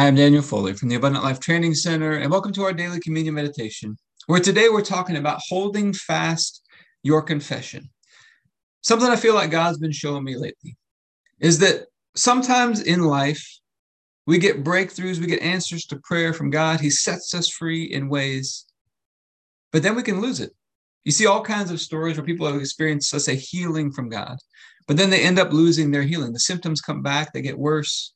I am Daniel Foley from the Abundant Life Training Center, and welcome to our daily communion meditation, where today we're talking about holding fast your confession. Something I feel like God's been showing me lately is that sometimes in life, we get breakthroughs, we get answers to prayer from God. He sets us free in ways, but then we can lose it. You see all kinds of stories where people have experienced, let's say, healing from God, but then they end up losing their healing. The symptoms come back, they get worse,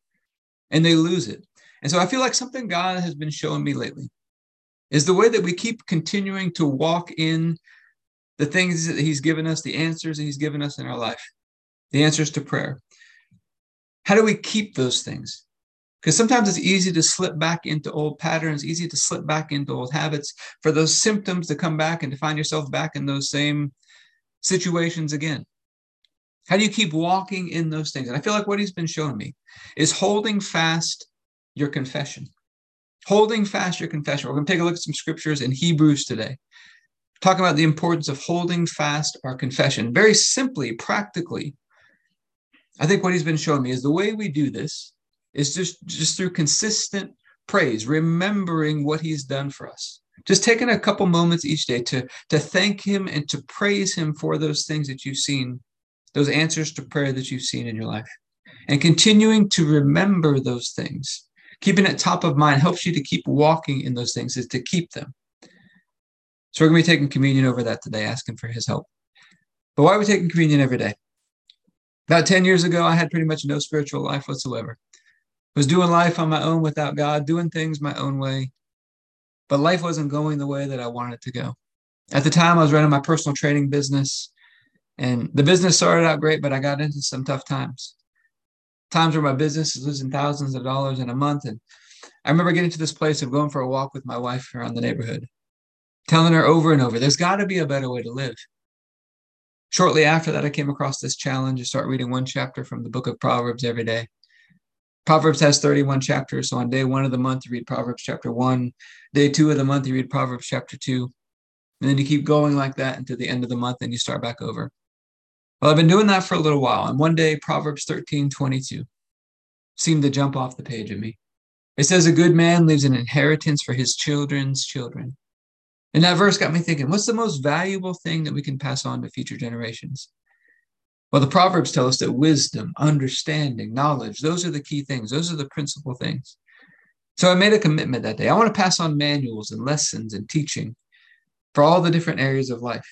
and they lose it. And so I feel like something God has been showing me lately is the way that we keep continuing to walk in the things that He's given us, the answers that He's given us in our life, the answers to prayer. How do we keep those things? Because sometimes it's easy to slip back into old patterns, easy to slip back into old habits, for those symptoms to come back and to find yourself back in those same situations again. How do you keep walking in those things? And I feel like what he's been showing me is holding fast your confession. Holding fast your confession. We're going to take a look at some scriptures in Hebrews today, talking about the importance of holding fast our confession. Very simply, practically, I think what he's been showing me is the way we do this is just just through consistent praise, remembering what he's done for us. Just taking a couple moments each day to, to thank him and to praise him for those things that you've seen, those answers to prayer that you've seen in your life. And continuing to remember those things, keeping it top of mind helps you to keep walking in those things, is to keep them. So we're going to be taking communion over that today, asking for his help. But why are we taking communion every day? About 10 years ago, I had pretty much no spiritual life whatsoever I was doing life on my own without God, doing things my own way. But life wasn't going the way that I wanted it to go. At the time, I was running my personal training business, and the business started out great, but I got into some tough times. Times where my business is losing thousands of dollars in a month. And I remember getting to this place of going for a walk with my wife around the neighborhood, telling her over and over, there's got to be a better way to live. Shortly after that, I came across this challenge to start reading one chapter from the book of Proverbs every day. Proverbs has 31 chapters. So on day one of the month, you read Proverbs chapter one. Day two of the month, you read Proverbs chapter two. And then you keep going like that until the end of the month and you start back over. Well, I've been doing that for a little while. And one day, Proverbs 13 22 seemed to jump off the page at me. It says, A good man leaves an inheritance for his children's children. And that verse got me thinking, what's the most valuable thing that we can pass on to future generations? Well, the Proverbs tell us that wisdom, understanding, knowledge, those are the key things. Those are the principal things. So I made a commitment that day. I want to pass on manuals and lessons and teaching for all the different areas of life.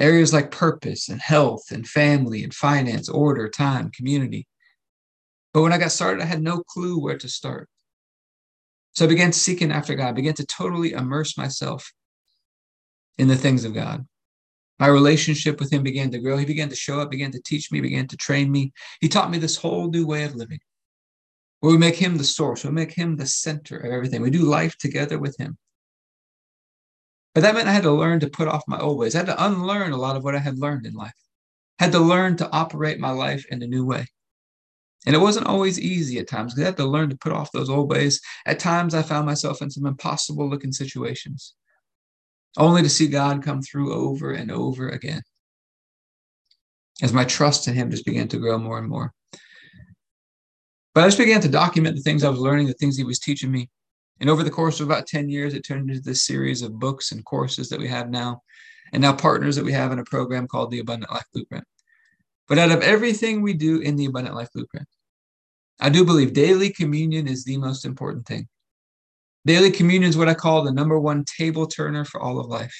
Areas like purpose and health and family and finance, order, time, community. But when I got started, I had no clue where to start. So I began seeking after God, I began to totally immerse myself in the things of God. My relationship with him began to grow. He began to show up, began to teach me, began to train me. He taught me this whole new way of living where we make him the source, we make him the center of everything. We do life together with him. But that meant I had to learn to put off my old ways. I had to unlearn a lot of what I had learned in life. I had to learn to operate my life in a new way. And it wasn't always easy at times because I had to learn to put off those old ways. At times, I found myself in some impossible looking situations only to see God come through over and over again as my trust in Him just began to grow more and more. But I just began to document the things I was learning, the things He was teaching me. And over the course of about 10 years, it turned into this series of books and courses that we have now, and now partners that we have in a program called the Abundant Life Blueprint. But out of everything we do in the Abundant Life Blueprint, I do believe daily communion is the most important thing. Daily communion is what I call the number one table turner for all of life.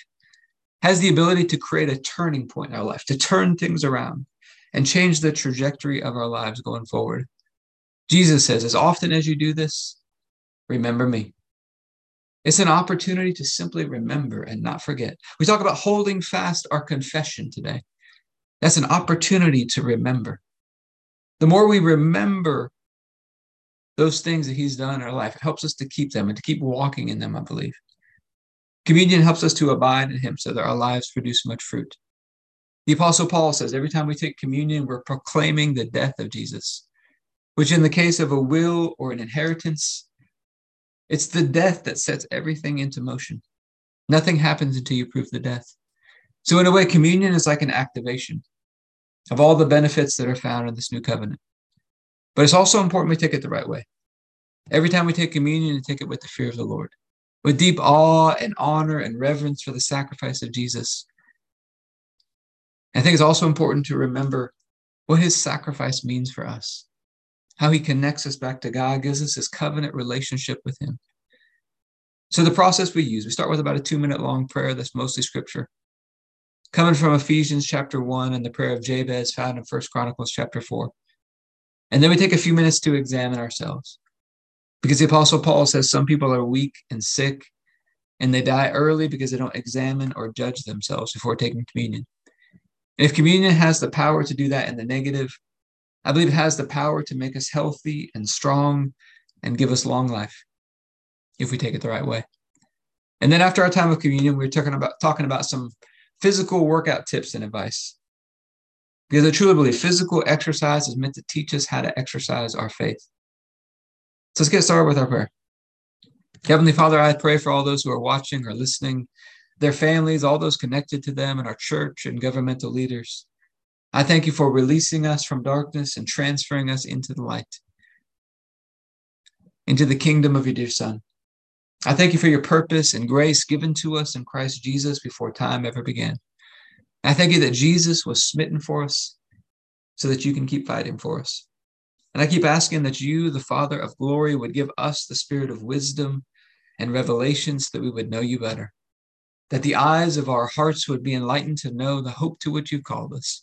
Has the ability to create a turning point in our life, to turn things around and change the trajectory of our lives going forward. Jesus says, as often as you do this, remember me. It's an opportunity to simply remember and not forget. We talk about holding fast our confession today. That's an opportunity to remember. The more we remember those things that he's done in our life. It helps us to keep them and to keep walking in them, I believe. Communion helps us to abide in him so that our lives produce much fruit. The Apostle Paul says every time we take communion, we're proclaiming the death of Jesus, which in the case of a will or an inheritance, it's the death that sets everything into motion. Nothing happens until you prove the death. So, in a way, communion is like an activation of all the benefits that are found in this new covenant. But it's also important we take it the right way. Every time we take communion, we take it with the fear of the Lord, with deep awe and honor and reverence for the sacrifice of Jesus. I think it's also important to remember what his sacrifice means for us, how he connects us back to God, gives us his covenant relationship with him. So, the process we use, we start with about a two minute long prayer that's mostly scripture, coming from Ephesians chapter 1 and the prayer of Jabez found in First Chronicles chapter 4. And then we take a few minutes to examine ourselves. Because the Apostle Paul says some people are weak and sick, and they die early because they don't examine or judge themselves before taking communion. And if communion has the power to do that in the negative, I believe it has the power to make us healthy and strong and give us long life if we take it the right way. And then after our time of communion, we are talking about talking about some physical workout tips and advice. Because I truly believe physical exercise is meant to teach us how to exercise our faith. So let's get started with our prayer. Heavenly Father, I pray for all those who are watching or listening, their families, all those connected to them, and our church and governmental leaders. I thank you for releasing us from darkness and transferring us into the light, into the kingdom of your dear Son. I thank you for your purpose and grace given to us in Christ Jesus before time ever began. I thank you that Jesus was smitten for us so that you can keep fighting for us. And I keep asking that you, the Father of glory, would give us the spirit of wisdom and revelation so that we would know you better. That the eyes of our hearts would be enlightened to know the hope to which you've called us,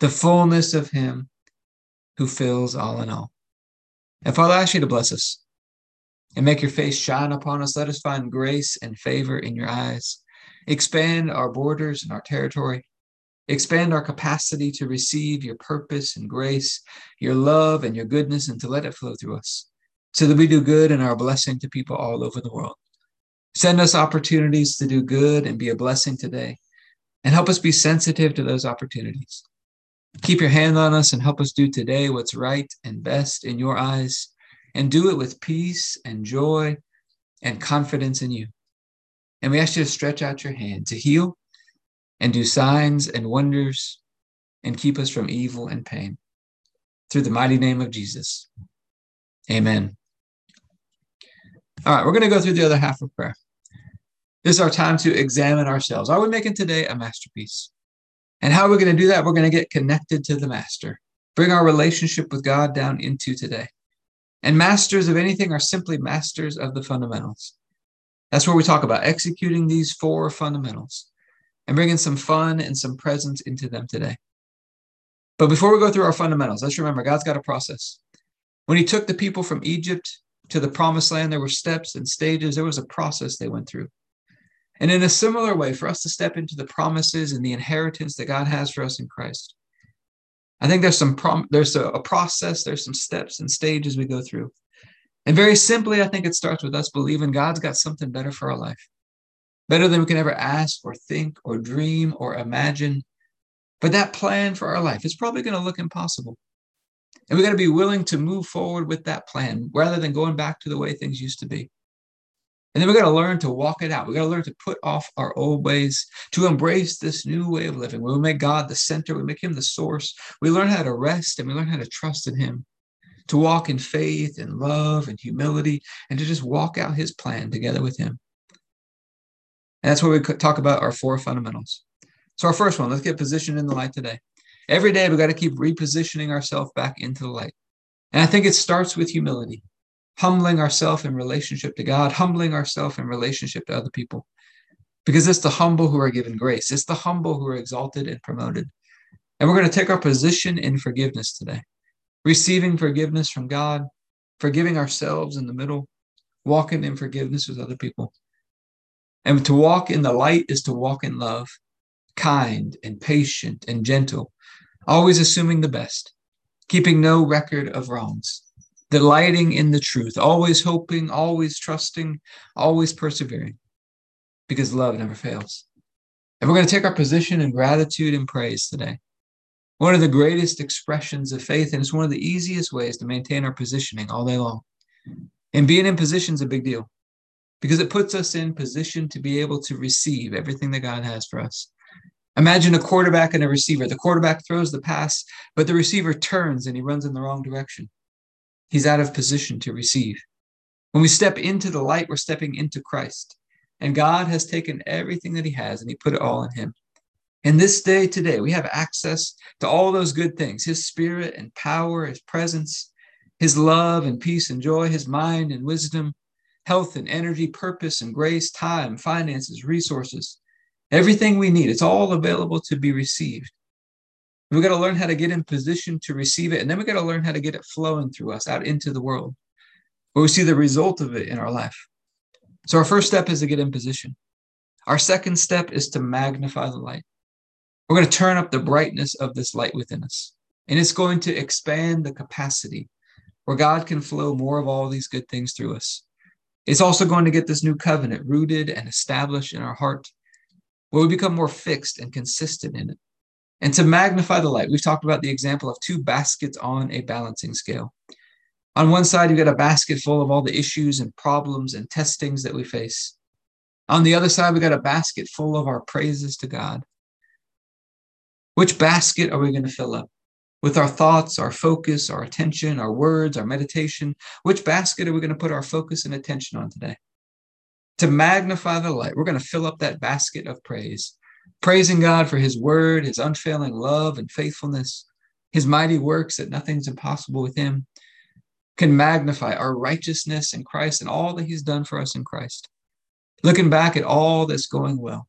the fullness of him who fills all in all. And Father, I ask you to bless us and make your face shine upon us. Let us find grace and favor in your eyes. Expand our borders and our territory. Expand our capacity to receive your purpose and grace, your love and your goodness, and to let it flow through us so that we do good and are a blessing to people all over the world. Send us opportunities to do good and be a blessing today, and help us be sensitive to those opportunities. Keep your hand on us and help us do today what's right and best in your eyes, and do it with peace and joy and confidence in you. And we ask you to stretch out your hand to heal and do signs and wonders and keep us from evil and pain. Through the mighty name of Jesus. Amen. All right, we're going to go through the other half of prayer. This is our time to examine ourselves. Are we making today a masterpiece? And how are we going to do that? We're going to get connected to the master, bring our relationship with God down into today. And masters of anything are simply masters of the fundamentals. That's where we talk about executing these four fundamentals and bringing some fun and some presence into them today. But before we go through our fundamentals, let's remember God's got a process. When He took the people from Egypt to the promised land, there were steps and stages, there was a process they went through. And in a similar way, for us to step into the promises and the inheritance that God has for us in Christ, I think there's some prom- there's a, a process, there's some steps and stages we go through. And very simply, I think it starts with us believing God's got something better for our life better than we can ever ask or think or dream or imagine. But that plan for our life is probably going to look impossible. And we got to be willing to move forward with that plan rather than going back to the way things used to be. And then we got to learn to walk it out. We got to learn to put off our old ways, to embrace this new way of living. we make God the center, we make Him the source. We learn how to rest and we learn how to trust in Him, to walk in faith and love and humility, and to just walk out His plan together with Him. And that's where we talk about our four fundamentals. So, our first one, let's get positioned in the light today. Every day, we got to keep repositioning ourselves back into the light. And I think it starts with humility, humbling ourselves in relationship to God, humbling ourselves in relationship to other people. Because it's the humble who are given grace, it's the humble who are exalted and promoted. And we're going to take our position in forgiveness today, receiving forgiveness from God, forgiving ourselves in the middle, walking in forgiveness with other people. And to walk in the light is to walk in love, kind and patient and gentle, always assuming the best, keeping no record of wrongs. Delighting in the truth, always hoping, always trusting, always persevering, because love never fails. And we're going to take our position in gratitude and praise today. One of the greatest expressions of faith, and it's one of the easiest ways to maintain our positioning all day long. And being in position is a big deal because it puts us in position to be able to receive everything that God has for us. Imagine a quarterback and a receiver. The quarterback throws the pass, but the receiver turns and he runs in the wrong direction. He's out of position to receive. When we step into the light, we're stepping into Christ. And God has taken everything that He has and He put it all in Him. In this day today, we have access to all those good things His Spirit and power, His presence, His love and peace and joy, His mind and wisdom, health and energy, purpose and grace, time, finances, resources. Everything we need, it's all available to be received. We've got to learn how to get in position to receive it. And then we've got to learn how to get it flowing through us out into the world where we see the result of it in our life. So our first step is to get in position. Our second step is to magnify the light. We're going to turn up the brightness of this light within us. And it's going to expand the capacity where God can flow more of all these good things through us. It's also going to get this new covenant rooted and established in our heart, where we become more fixed and consistent in it. And to magnify the light, we've talked about the example of two baskets on a balancing scale. On one side, you've got a basket full of all the issues and problems and testings that we face. On the other side, we've got a basket full of our praises to God. Which basket are we going to fill up? With our thoughts, our focus, our attention, our words, our meditation, which basket are we going to put our focus and attention on today? To magnify the light, we're going to fill up that basket of praise, praising God for his word, his unfailing love and faithfulness, his mighty works that nothing's impossible with him, can magnify our righteousness in Christ and all that He's done for us in Christ. Looking back at all that's going well.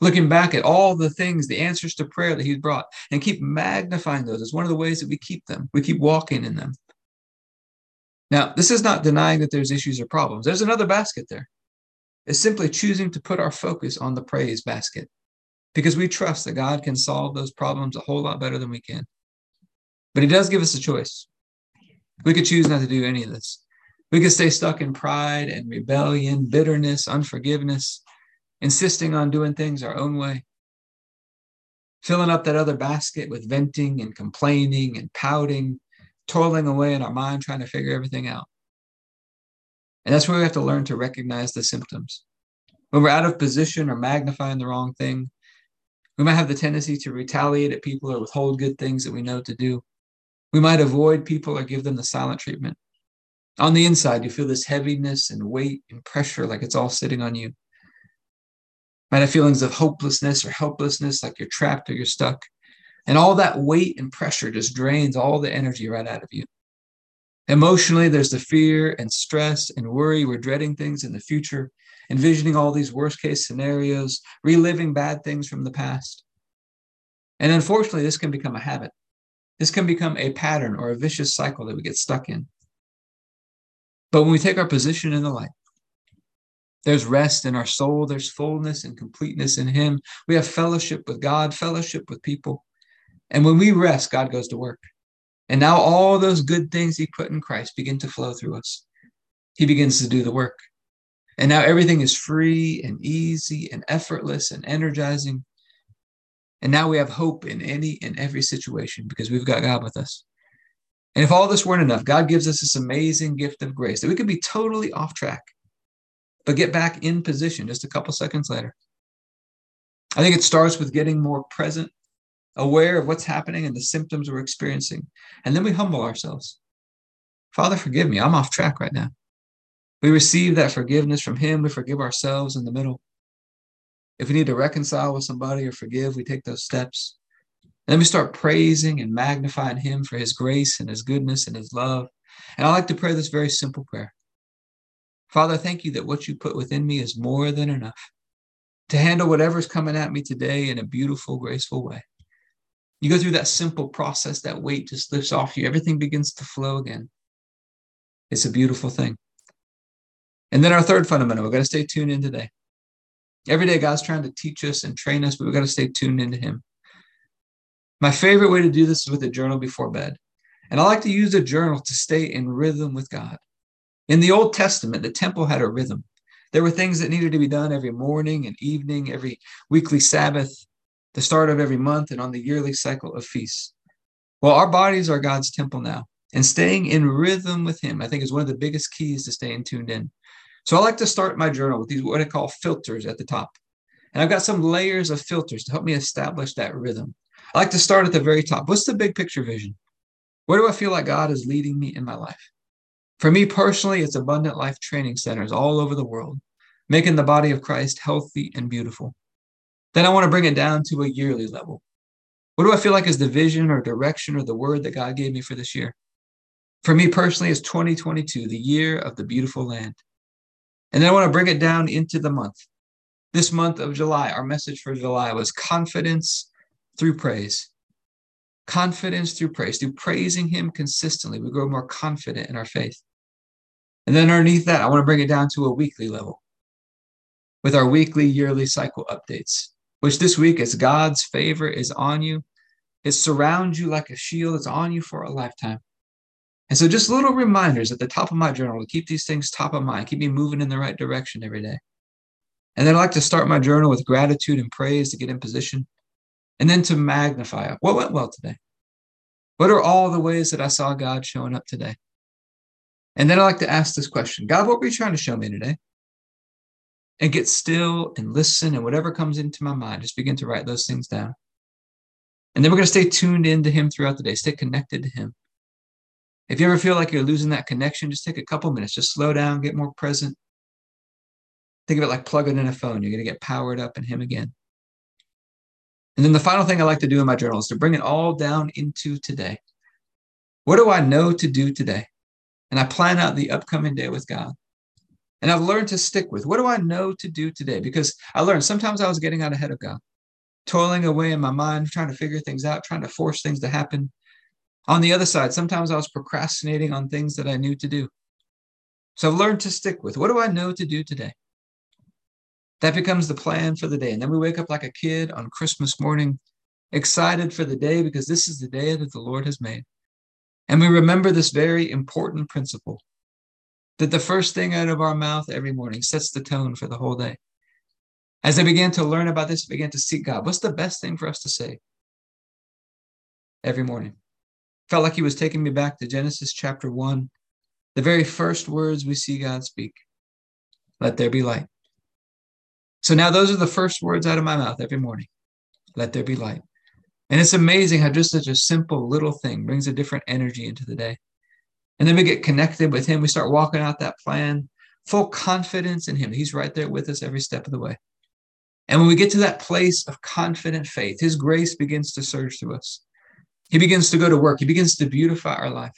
Looking back at all the things, the answers to prayer that He's brought, and keep magnifying those is one of the ways that we keep them. We keep walking in them. Now, this is not denying that there's issues or problems. There's another basket there. It's simply choosing to put our focus on the praise basket because we trust that God can solve those problems a whole lot better than we can. But He does give us a choice. We could choose not to do any of this. We could stay stuck in pride and rebellion, bitterness, unforgiveness, insisting on doing things our own way, filling up that other basket with venting and complaining and pouting, toiling away in our mind trying to figure everything out. And that's where we have to learn to recognize the symptoms. When we're out of position or magnifying the wrong thing, we might have the tendency to retaliate at people or withhold good things that we know to do. We might avoid people or give them the silent treatment. On the inside, you feel this heaviness and weight and pressure like it's all sitting on you. Might have feelings of hopelessness or helplessness, like you're trapped or you're stuck. And all that weight and pressure just drains all the energy right out of you. Emotionally, there's the fear and stress and worry. We're dreading things in the future, envisioning all these worst case scenarios, reliving bad things from the past. And unfortunately, this can become a habit. This can become a pattern or a vicious cycle that we get stuck in. But when we take our position in the light, there's rest in our soul, there's fullness and completeness in Him. We have fellowship with God, fellowship with people. And when we rest, God goes to work. And now all those good things He put in Christ begin to flow through us. He begins to do the work. And now everything is free and easy and effortless and energizing. And now we have hope in any and every situation because we've got God with us. And if all this weren't enough, God gives us this amazing gift of grace that we could be totally off track, but get back in position just a couple seconds later. I think it starts with getting more present, aware of what's happening and the symptoms we're experiencing. And then we humble ourselves. Father, forgive me. I'm off track right now. We receive that forgiveness from Him. We forgive ourselves in the middle. If we need to reconcile with somebody or forgive, we take those steps. And then we start praising and magnifying Him for His grace and His goodness and His love. And I like to pray this very simple prayer Father, thank you that what you put within me is more than enough to handle whatever's coming at me today in a beautiful, graceful way. You go through that simple process, that weight just lifts off you, everything begins to flow again. It's a beautiful thing. And then our third fundamental, we've got to stay tuned in today. Every day, God's trying to teach us and train us, but we've got to stay tuned into Him. My favorite way to do this is with a journal before bed. And I like to use a journal to stay in rhythm with God. In the Old Testament, the temple had a rhythm. There were things that needed to be done every morning and evening, every weekly Sabbath, the start of every month, and on the yearly cycle of feasts. Well, our bodies are God's temple now. And staying in rhythm with Him, I think, is one of the biggest keys to staying tuned in. So I like to start my journal with these, what I call filters at the top. And I've got some layers of filters to help me establish that rhythm. I like to start at the very top. What's the big picture vision? Where do I feel like God is leading me in my life? For me personally, it's abundant life training centers all over the world, making the body of Christ healthy and beautiful. Then I want to bring it down to a yearly level. What do I feel like is the vision or direction or the word that God gave me for this year? For me personally, it's 2022, the year of the beautiful land. And then I want to bring it down into the month. This month of July, our message for July was confidence through praise. Confidence through praise. Through praising Him consistently, we grow more confident in our faith. And then underneath that, I want to bring it down to a weekly level with our weekly, yearly cycle updates, which this week is God's favor is on you. It surrounds you like a shield. It's on you for a lifetime. And so just little reminders at the top of my journal to keep these things top of mind, keep me moving in the right direction every day. And then I like to start my journal with gratitude and praise to get in position. And then to magnify what went well today. What are all the ways that I saw God showing up today? And then I like to ask this question God, what were you trying to show me today? And get still and listen, and whatever comes into my mind, just begin to write those things down. And then we're going to stay tuned into Him throughout the day, stay connected to Him. If you ever feel like you're losing that connection, just take a couple minutes, just slow down, get more present. Think of it like plugging in a phone. You're going to get powered up in Him again. And then the final thing I like to do in my journal is to bring it all down into today. What do I know to do today? And I plan out the upcoming day with God. And I've learned to stick with what do I know to do today? Because I learned sometimes I was getting out ahead of God, toiling away in my mind, trying to figure things out, trying to force things to happen. On the other side, sometimes I was procrastinating on things that I knew to do. So I've learned to stick with what do I know to do today? That becomes the plan for the day. And then we wake up like a kid on Christmas morning, excited for the day because this is the day that the Lord has made. And we remember this very important principle that the first thing out of our mouth every morning sets the tone for the whole day. As I began to learn about this, I began to seek God. What's the best thing for us to say every morning? Felt like he was taking me back to Genesis chapter one, the very first words we see God speak let there be light. So now those are the first words out of my mouth every morning let there be light. And it's amazing how just such a simple little thing brings a different energy into the day. And then we get connected with Him. We start walking out that plan, full confidence in Him. He's right there with us every step of the way. And when we get to that place of confident faith, His grace begins to surge through us. He begins to go to work. He begins to beautify our life,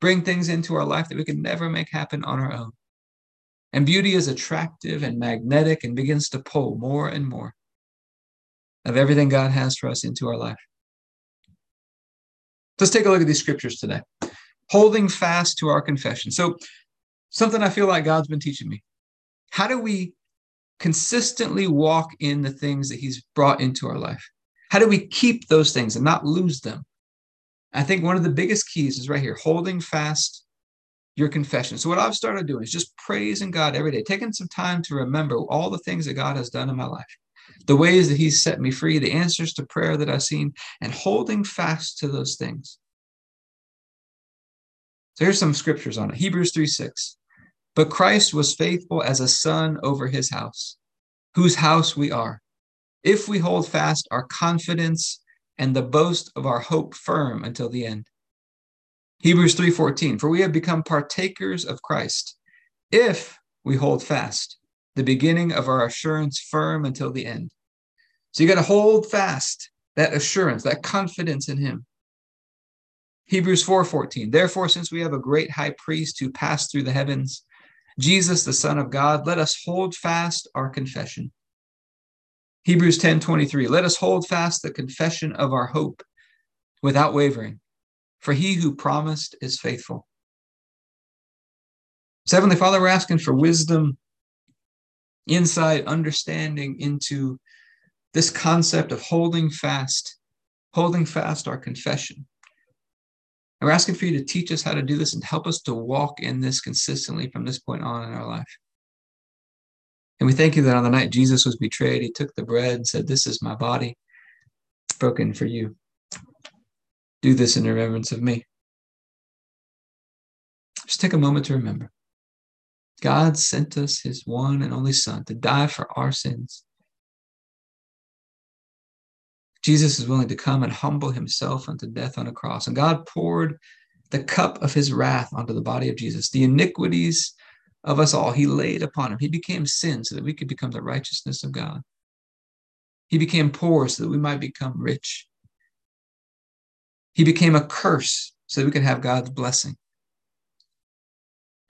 bring things into our life that we could never make happen on our own. And beauty is attractive and magnetic and begins to pull more and more of everything God has for us into our life. Let's take a look at these scriptures today. Holding fast to our confession. So, something I feel like God's been teaching me. How do we consistently walk in the things that He's brought into our life? How do we keep those things and not lose them? I think one of the biggest keys is right here holding fast your confession. So, what I've started doing is just praising God every day, taking some time to remember all the things that God has done in my life, the ways that He's set me free, the answers to prayer that I've seen, and holding fast to those things. So, here's some scriptures on it Hebrews 3 6. But Christ was faithful as a son over his house, whose house we are, if we hold fast our confidence and the boast of our hope firm until the end. Hebrews 3:14 For we have become partakers of Christ if we hold fast the beginning of our assurance firm until the end. So you got to hold fast that assurance, that confidence in him. Hebrews 4:14 Therefore since we have a great high priest who passed through the heavens, Jesus the son of God, let us hold fast our confession. Hebrews 10:23 Let us hold fast the confession of our hope without wavering for he who promised is faithful. Heavenly Father, we're asking for wisdom, insight, understanding into this concept of holding fast, holding fast our confession. And we're asking for you to teach us how to do this and help us to walk in this consistently from this point on in our life. And we thank you that on the night Jesus was betrayed, he took the bread and said, This is my body broken for you. Do this in remembrance of me. Just take a moment to remember. God sent us his one and only Son to die for our sins. Jesus is willing to come and humble himself unto death on a cross. And God poured the cup of his wrath onto the body of Jesus. The iniquities of us all, he laid upon him. He became sin so that we could become the righteousness of God. He became poor so that we might become rich. He became a curse so that we could have God's blessing.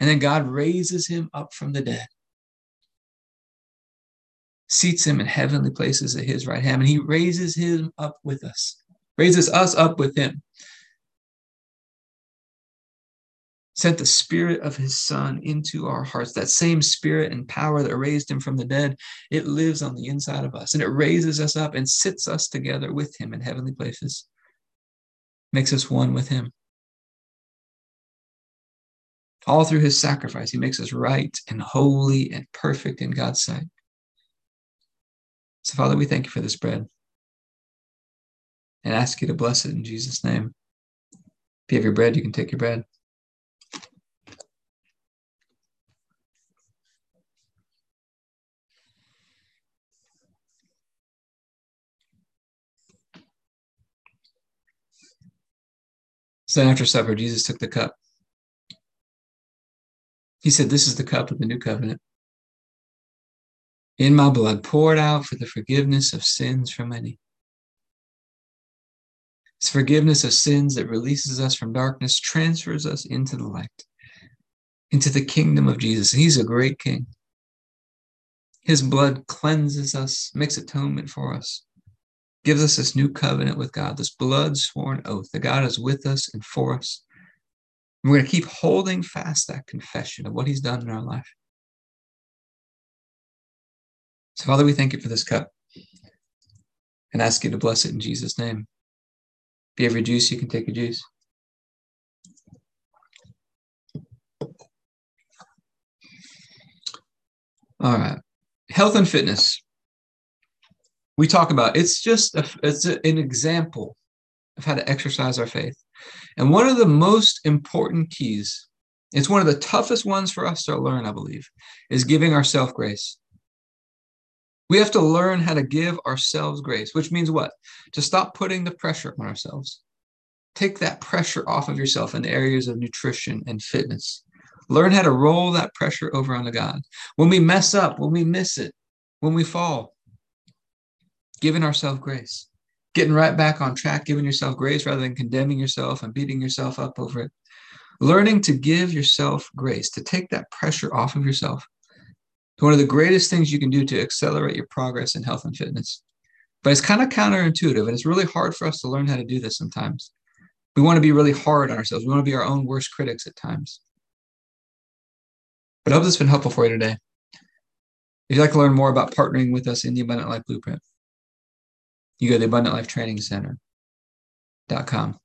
And then God raises him up from the dead, seats him in heavenly places at his right hand, and he raises him up with us, raises us up with him. Sent the spirit of his son into our hearts. That same spirit and power that raised him from the dead, it lives on the inside of us and it raises us up and sits us together with him in heavenly places, makes us one with him. All through his sacrifice, he makes us right and holy and perfect in God's sight. So, Father, we thank you for this bread and ask you to bless it in Jesus' name. If you have your bread, you can take your bread. So after supper, Jesus took the cup. He said, This is the cup of the new covenant. In my blood, poured out for the forgiveness of sins for many. It's forgiveness of sins that releases us from darkness, transfers us into the light, into the kingdom of Jesus. He's a great king. His blood cleanses us, makes atonement for us, gives us this new covenant with God, this blood sworn oath that God is with us and for us. We're going to keep holding fast that confession of what he's done in our life. So, Father, we thank you for this cup and ask you to bless it in Jesus' name. If you have your juice, you can take your juice. All right. Health and fitness. We talk about it's just a, it's a, an example of how to exercise our faith. And one of the most important keys, it's one of the toughest ones for us to learn, I believe, is giving ourselves grace. We have to learn how to give ourselves grace, which means what? To stop putting the pressure on ourselves. Take that pressure off of yourself in the areas of nutrition and fitness. Learn how to roll that pressure over onto God. When we mess up, when we miss it, when we fall, giving ourselves grace getting right back on track, giving yourself grace rather than condemning yourself and beating yourself up over it. Learning to give yourself grace, to take that pressure off of yourself. One of the greatest things you can do to accelerate your progress in health and fitness. But it's kind of counterintuitive, and it's really hard for us to learn how to do this sometimes. We want to be really hard on ourselves. We want to be our own worst critics at times. But I hope this has been helpful for you today. If you'd like to learn more about partnering with us in the Abundant Life Blueprint, you go to the abundantlifetrainingcenter.com.